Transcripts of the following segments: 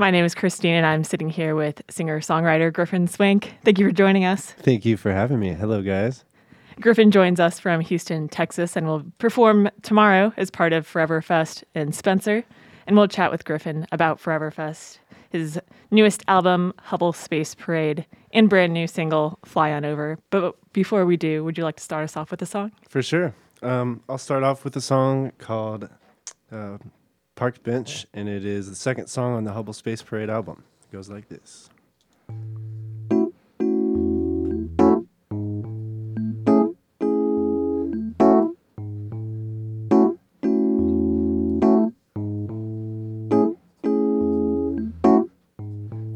My name is Christine, and I'm sitting here with singer songwriter Griffin Swank. Thank you for joining us. Thank you for having me. Hello, guys. Griffin joins us from Houston, Texas, and will perform tomorrow as part of Forever Fest in Spencer. And we'll chat with Griffin about Forever Fest, his newest album, Hubble Space Parade, and brand new single, Fly On Over. But before we do, would you like to start us off with a song? For sure. Um, I'll start off with a song called uh, Park Bench, and it is the second song on the Hubble Space Parade album. It goes like this.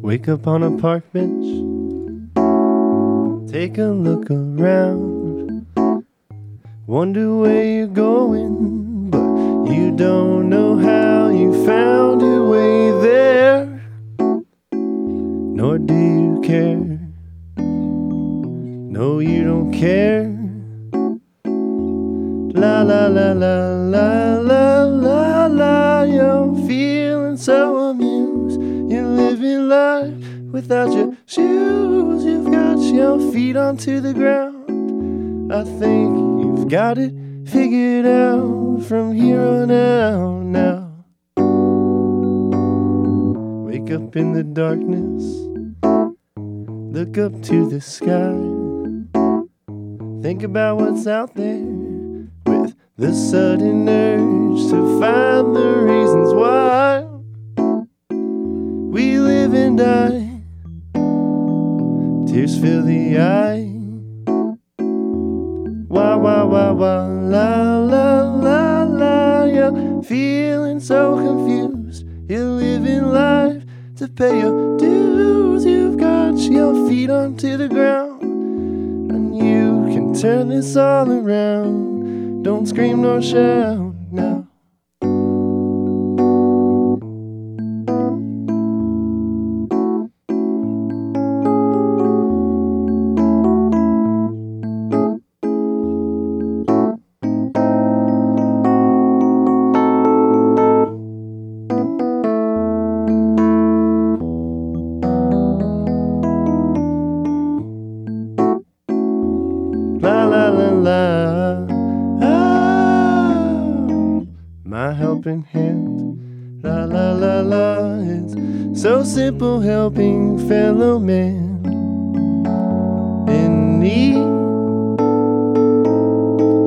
Wake up on a park bench, take a look around, wonder where you're going but you don't know how don't care. La la la la la la la la. You're feeling so amused. You're living life without your shoes. You've got your feet onto the ground. I think you've got it figured out from here on out now. Wake up in the darkness, look up to the sky. Think about what's out there with the sudden urge to find the reasons why we live and die. Tears fill the eye Wah, wah, wah, wah, la, la, la, la. You're feeling so confused. You're living life to pay your dues. You've got your feet onto the ground. Turn this all around. Don't scream nor shout simple helping fellow man in need.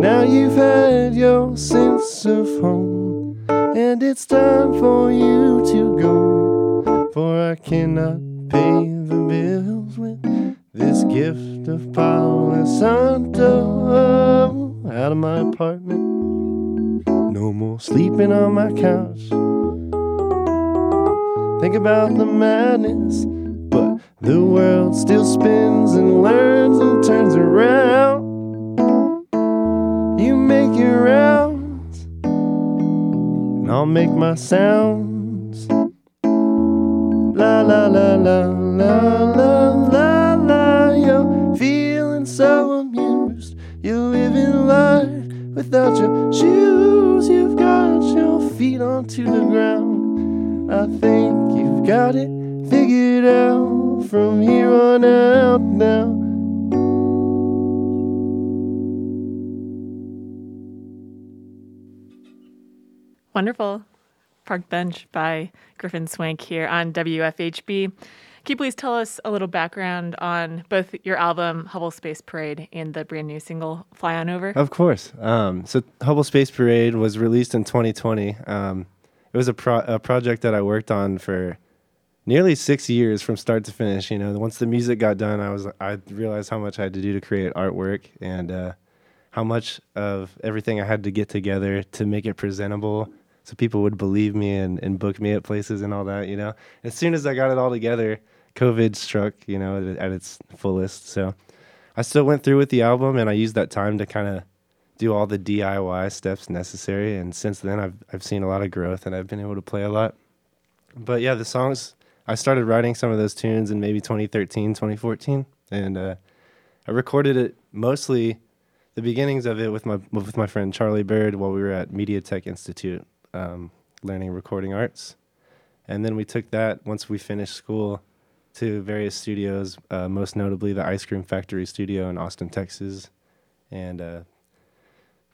Now you've had your sense of home, and it's time for you to go. For I cannot pay the bills with this gift of Palo Santo out of my apartment. More sleeping on my couch think about the madness. But the world still spins and learns and turns around. You make your rounds, and I'll make my sounds. La la la la la la la la. You're feeling so amused. You're living life without your shoes. Your feet onto the ground. I think you've got it figured out from here on out now. Wonderful. Park Bench by Griffin Swank here on WFHB. Can you please tell us a little background on both your album Hubble Space Parade and the brand new single Fly On Over? Of course. Um, so Hubble Space Parade was released in 2020. Um, it was a, pro- a project that I worked on for nearly six years from start to finish. You know, once the music got done, I was I realized how much I had to do to create artwork and uh, how much of everything I had to get together to make it presentable, so people would believe me and, and book me at places and all that. You know, as soon as I got it all together, COVID struck. You know, at, its fullest. So I still went through with the album, and I used that time to kind of do all the DIY steps necessary. And since then, I've I've seen a lot of growth, and I've been able to play a lot. But yeah, the songs I started writing some of those tunes in maybe 2013, 2014, and uh, I recorded it mostly the beginnings of it with my with my friend Charlie Bird while we were at Media Tech Institute um, learning recording arts. And then we took that once we finished school to various studios, uh, most notably the Ice Cream Factory studio in Austin, Texas, and uh,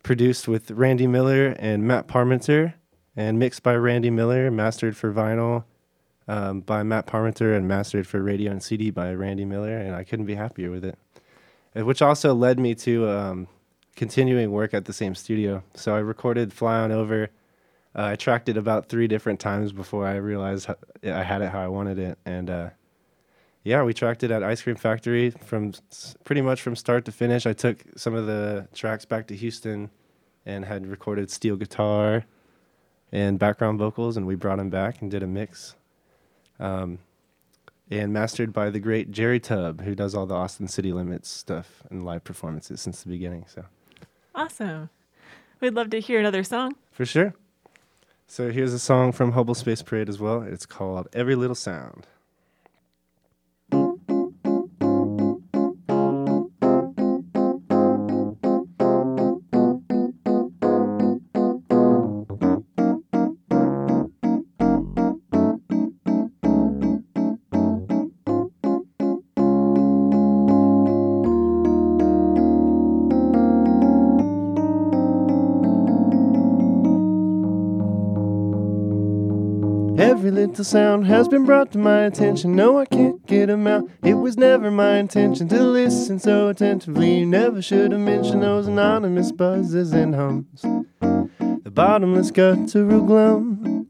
produced with Randy Miller and Matt Parmenter, and mixed by Randy Miller, mastered for vinyl um, by Matt Parmenter, and mastered for radio and CD by Randy Miller. And I couldn't be happier with it. Uh, Which also led me to um, continuing work at the same studio. So I recorded Fly On Over. Uh, I tracked it about three different times before I realized I had it how I wanted it, and uh, yeah, we tracked it at Ice Cream Factory from pretty much from start to finish. I took some of the tracks back to Houston and had recorded steel guitar and background vocals, and we brought them back and did a mix. Um, and mastered by the great Jerry Tubb, who does all the Austin City Limits stuff and live performances since the beginning. So Awesome. We'd love to hear another song. for sure. So here's a song from Hubble Space Parade as well. It's called Every Little Sound. Little sound has been brought to my attention. No, I can't get them out. It was never my intention to listen so attentively. You never should have mentioned those anonymous buzzes and hums. The bottomless guttural glum,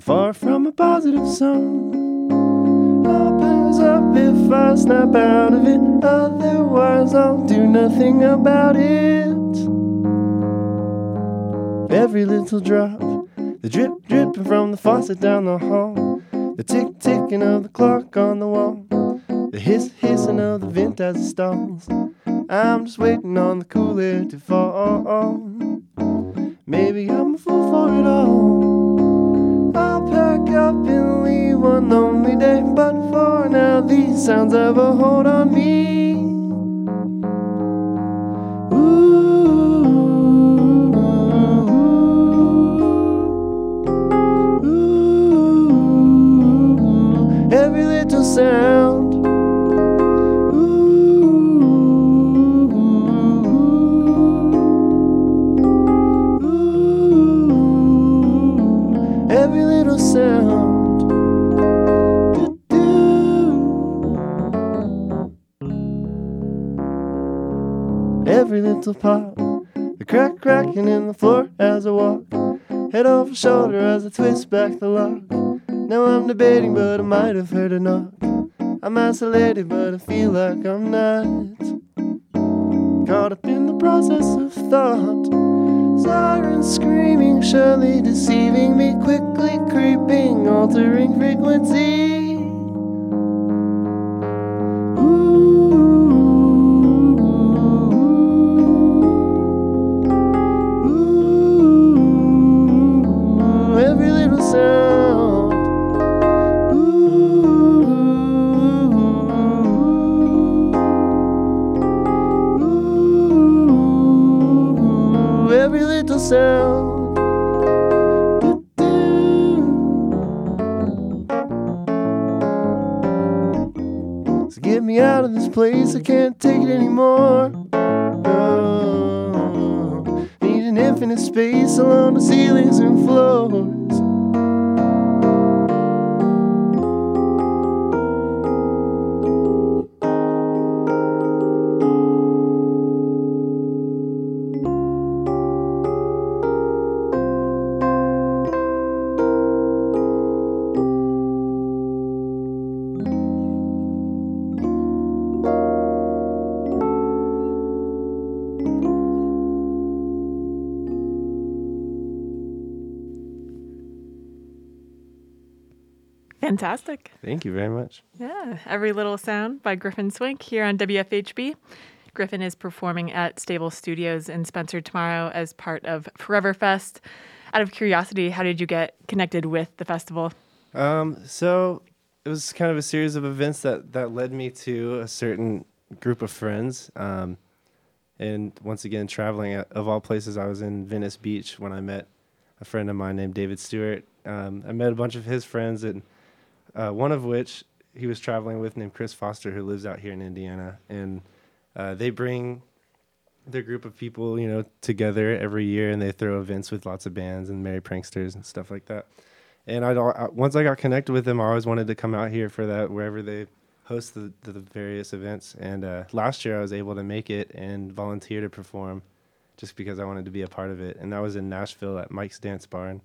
far from a positive song. I'll pass up if I snap out of it. Otherwise, I'll do nothing about it. Every little drop. The drip dripping from the faucet down the hall. The tick ticking of the clock on the wall. The hiss hissing of the vent as it stalls. I'm just waiting on the cool air to fall. Maybe I'm a fool for it all. I'll pack up and leave one lonely day. But for now, these sounds have a hold on me. Sound. Every little sound. Every little pop, the crack cracking in the floor as I walk. Head over shoulder as I twist back the lock. Now I'm debating, but I might have heard a knock. I'm isolated, but I feel like I'm not. Caught up in the process of thought. Sirens screaming, surely deceiving me, quickly creeping, altering frequency. Me out of this place, I can't take it anymore. No. Need an infinite space along the ceilings and floors. Fantastic. Thank you very much. Yeah. Every Little Sound by Griffin Swank here on WFHB. Griffin is performing at Stable Studios in Spencer tomorrow as part of Forever Fest. Out of curiosity, how did you get connected with the festival? Um, so it was kind of a series of events that that led me to a certain group of friends. Um, and once again, traveling at, of all places, I was in Venice Beach when I met a friend of mine named David Stewart, Um, I met a bunch of his friends, and uh, one of which he was traveling with named Chris Foster, who lives out here in Indiana, and uh, they bring their group of people, you know, together every year, and they throw events with lots of bands and merry pranksters and stuff like that. And I once I got connected with them, I always wanted to come out here for that wherever they host the, the various events. And uh, last year I was able to make it and volunteer to perform, just because I wanted to be a part of it. And that was in Nashville at Mike's Dance Barn.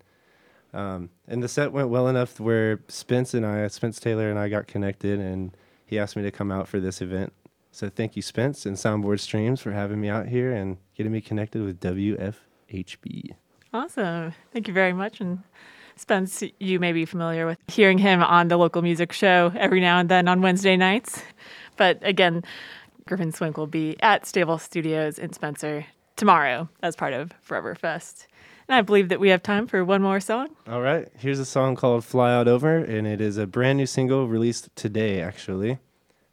Um, and the set went well enough where Spence and I, Spence Taylor and I got connected, and he asked me to come out for this event. So thank you, Spence and Soundboard Streams, for having me out here and getting me connected with WFHB. Awesome. Thank you very much. And Spence, you may be familiar with hearing him on the local music show every now and then on Wednesday nights. But again, Griffin Swank will be at Stable Studios in Spencer tomorrow as part of Forever Fest. And I believe that we have time for one more song. All right. Here's a song called Fly On Over, and it is a brand new single released today, actually.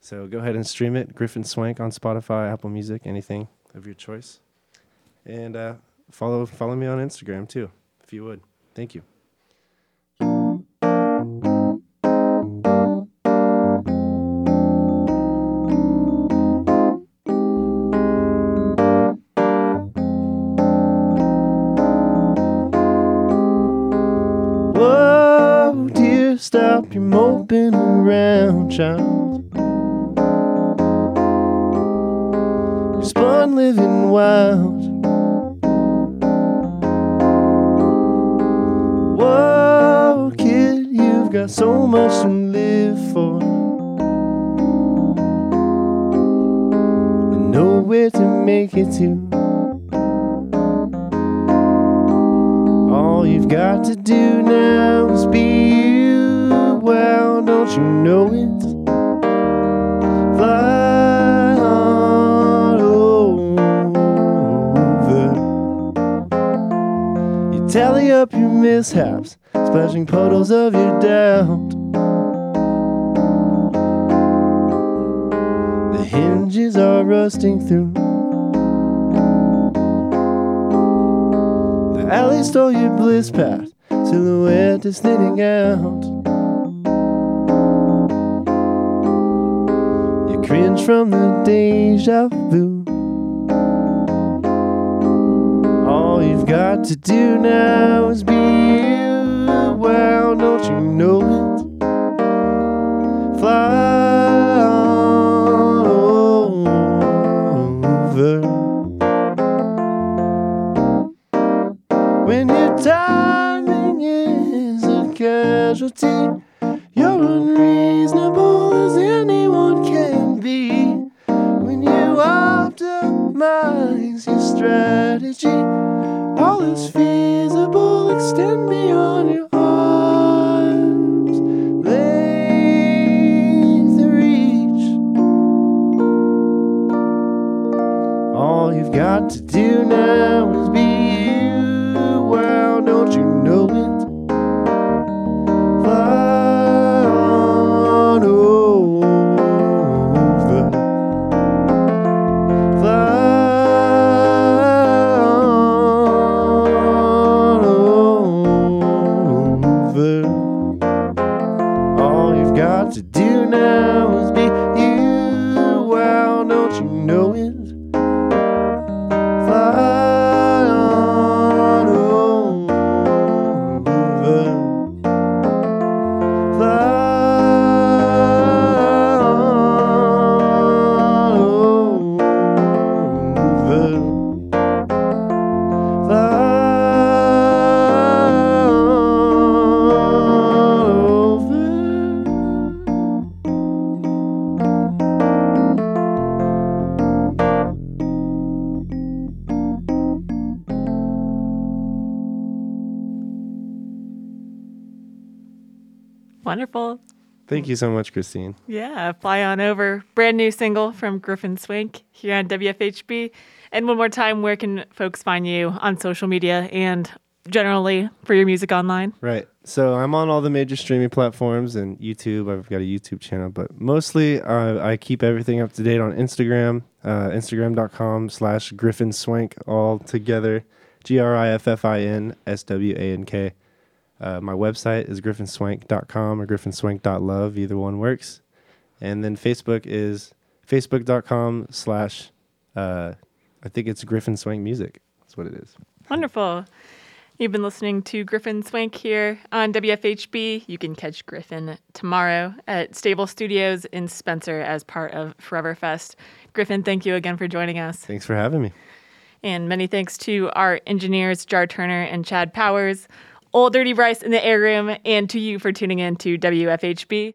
So go ahead and stream it. Griffin Swank on Spotify, Apple Music, anything of your choice. And uh, follow follow me on Instagram too, if you would. Thank you. Stop your moping around, child. living wild. Whoa, kid, you've got so much to live for. And nowhere to make it to. All you've got to do Tally up your mishaps, splashing puddles of your doubt. The hinges are rusting through. The alley stole your bliss path, silhouette is thinning out. You cringe from the deja vu. Got to do now is be you. Well, don't you know it? Fly over. When your timing is a casualty, you're unreasonable as anyone can be. When you optimize your strategy all is feasible. Extend beyond your arms. Length reach. All you've got to do now is be Thank you so much, Christine. Yeah, fly on over. Brand new single from Griffin Swank here on WFHB. And one more time, where can folks find you on social media and generally for your music online? Right. So I'm on all the major streaming platforms and YouTube. I've got a YouTube channel, but mostly uh, I keep everything up to date on Instagram, uh, Instagram.com slash Griffin Swank all together. G R I F F I N S W A N K. Uh, my website is griffinswank.com or griffinswank.love. Either one works. And then Facebook is facebook.com slash, uh, I think it's Griffin Swank Music. That's what it is. Wonderful. You've been listening to Griffin Swank here on WFHB. You can catch Griffin tomorrow at Stable Studios in Spencer as part of Forever Fest. Griffin, thank you again for joining us. Thanks for having me. And many thanks to our engineers, Jar Turner and Chad Powers, Old Dirty Bryce in the air room, and to you for tuning in to WFHB.